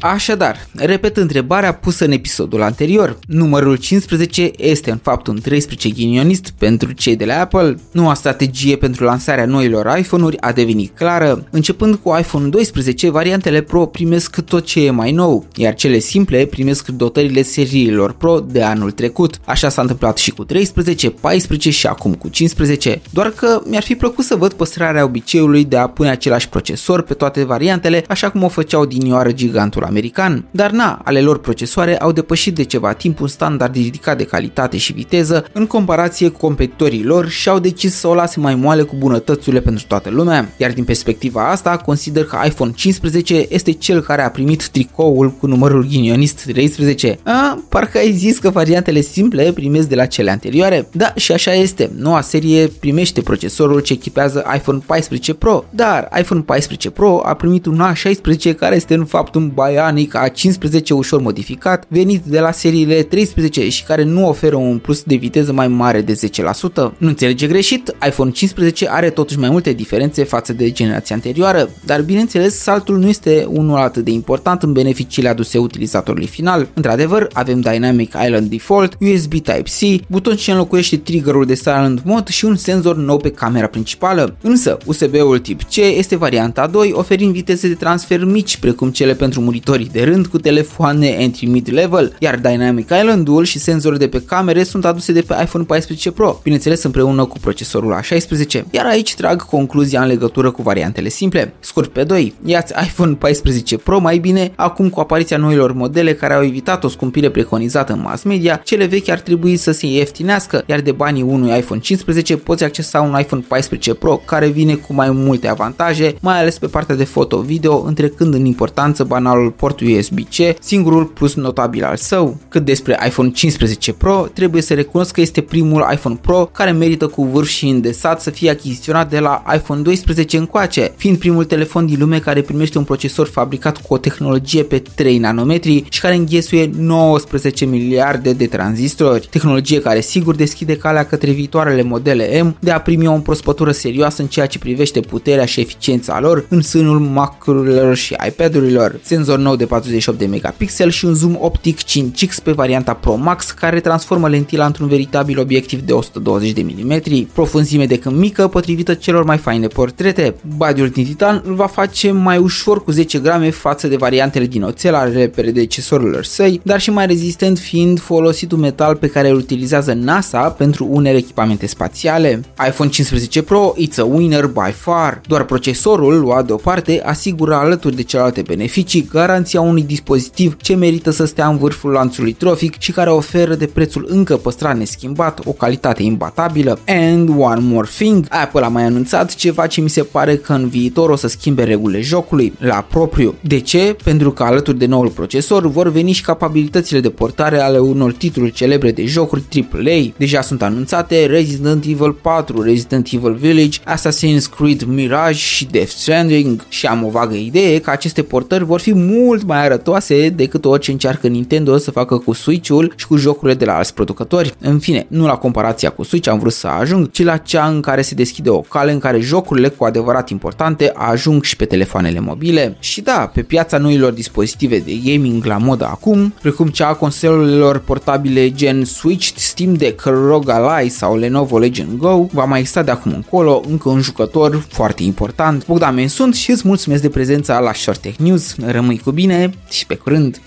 Așadar, repet întrebarea pusă în episodul anterior, numărul 15 este în fapt un 13 ghinionist pentru cei de la Apple. Noua strategie pentru lansarea noilor iPhone-uri a devenit clară. Începând cu iPhone 12, variantele Pro primesc tot ce e mai nou, iar cele simple primesc dotările seriilor Pro de anul trecut. Așa s-a întâmplat și cu 13, 14 și acum cu 15. Doar că mi-ar fi plăcut să văd păstrarea obiceiului de a pune același procesor pe toate variantele, așa cum o făceau dinioară gigantul american. Dar na, ale lor procesoare au depășit de ceva timp un standard ridicat de calitate și viteză în comparație cu competitorii lor și au decis să o lase mai moale cu bunătățile pentru toată lumea. Iar din perspectiva asta, consider că iPhone 15 este cel care a primit tricoul cu numărul ghinionist 13. A, parcă ai zis că variantele simple primesc de la cele anterioare? Da, și așa este. Noua serie primește procesorul ce echipează iPhone 14 Pro, dar iPhone 14 Pro a primit un A16 care este în fapt un Bionic A15 ușor modificat, venit de la seriile 13 și care nu oferă un plus de viteză mai mare de 10%. Nu înțelege greșit, iPhone 15 are totuși mai multe diferențe față de generația anterioară, dar bineînțeles saltul nu este unul atât de important în beneficiile aduse utilizatorului final. Într-adevăr, avem Dynamic Island Default, USB Type-C, buton ce înlocuiește triggerul de silent mode și un senzor nou pe camera principală. Însă, USB-ul tip C este varianta 2, oferind viteze de transfer mici, precum cele pentru monitorii de rând cu telefoane entry mid-level, iar Dynamic Island-ul și senzorul de pe camere sunt aduse de pe iPhone 14 Pro, bineînțeles împreună cu procesorul A16. Iar aici trag concluzia în legătură cu variantele simple. Scurt pe 2, iați iPhone 14 Pro mai bine, acum cu apariția noilor modele care au evitat o scumpire preconizată în mass media, cele vechi ar trebui să se ieftinească, iar de banii unui iPhone 15 poți accesa un iPhone 14 Pro care vine cu mai multe avantaje, mai ales pe partea de foto-video, întrecând în importanță banalul port USB-C, singurul plus notabil al său. Cât despre iPhone 15 Pro, trebuie să recunosc că este primul iPhone Pro care merită cu vârf și îndesat să fie achiziționat de la iPhone 12 încoace, fiind primul telefon din lume care primește un procesor fabricat cu o tehnologie pe 3 nanometri și care înghesuie 19 miliarde de tranzistori, tehnologie care sigur deschide calea către viitoarele modele M de a primi o împrospătură serioasă în ceea ce privește puterea și eficiența lor în sânul Mac-urilor și iPad-urilor, senzor nou de 48 de megapixel și un zoom optic 5x pe varianta Pro Max care transformă lentila într-un veritabil obiectiv de 120 de mm, profunzime de când mică potrivită celor mai faine portrete. Badiul din titan îl va face mai ușor cu 10 grame față de variantele din oțel ale predecesorilor săi, dar și mai rezistent fiind folosit un metal pe care îl utilizează NASA pentru unele echipamente spațiale. iPhone 15 Pro, it's a winner by far. Doar procesorul, luat deoparte, asigură alături de celelalte beneficii garanția unui dispozitiv ce merită să stea în vârful lanțului trofic și care oferă de prețul încă păstrat neschimbat o calitate imbatabilă. And one more thing, Apple a mai anunțat ceva ce mi se pare că în viitor o să schimbe regulile jocului la propriu. De ce? Pentru că alături de noul procesor vor veni și capabilitățile de portare ale unor titluri celebre de jocuri AAA. Deja sunt anunțate Resident Evil 4, Resident Evil Village, Assassin's Creed Mirage și Death Stranding și am o vagă idee că aceste portări vor fi mult mai arătoase decât orice încearcă Nintendo să facă cu Switch-ul și cu jocurile de la alți producători. În fine, nu la comparația cu Switch am vrut să ajung, ci la cea în care se deschide o cale în care jocurile cu adevărat importante ajung și pe telefoanele mobile. Și da, pe piața noilor dispozitive de gaming la modă acum, precum cea a consolelor portabile gen Switch, Steam Deck, ROG Ally sau Lenovo Legion Go, va mai exista de acum încolo încă un jucător foarte important. Bogdan Men sunt și îți mulțumesc de prezența la Short Tech News. Rămâi cu bine și pe curând!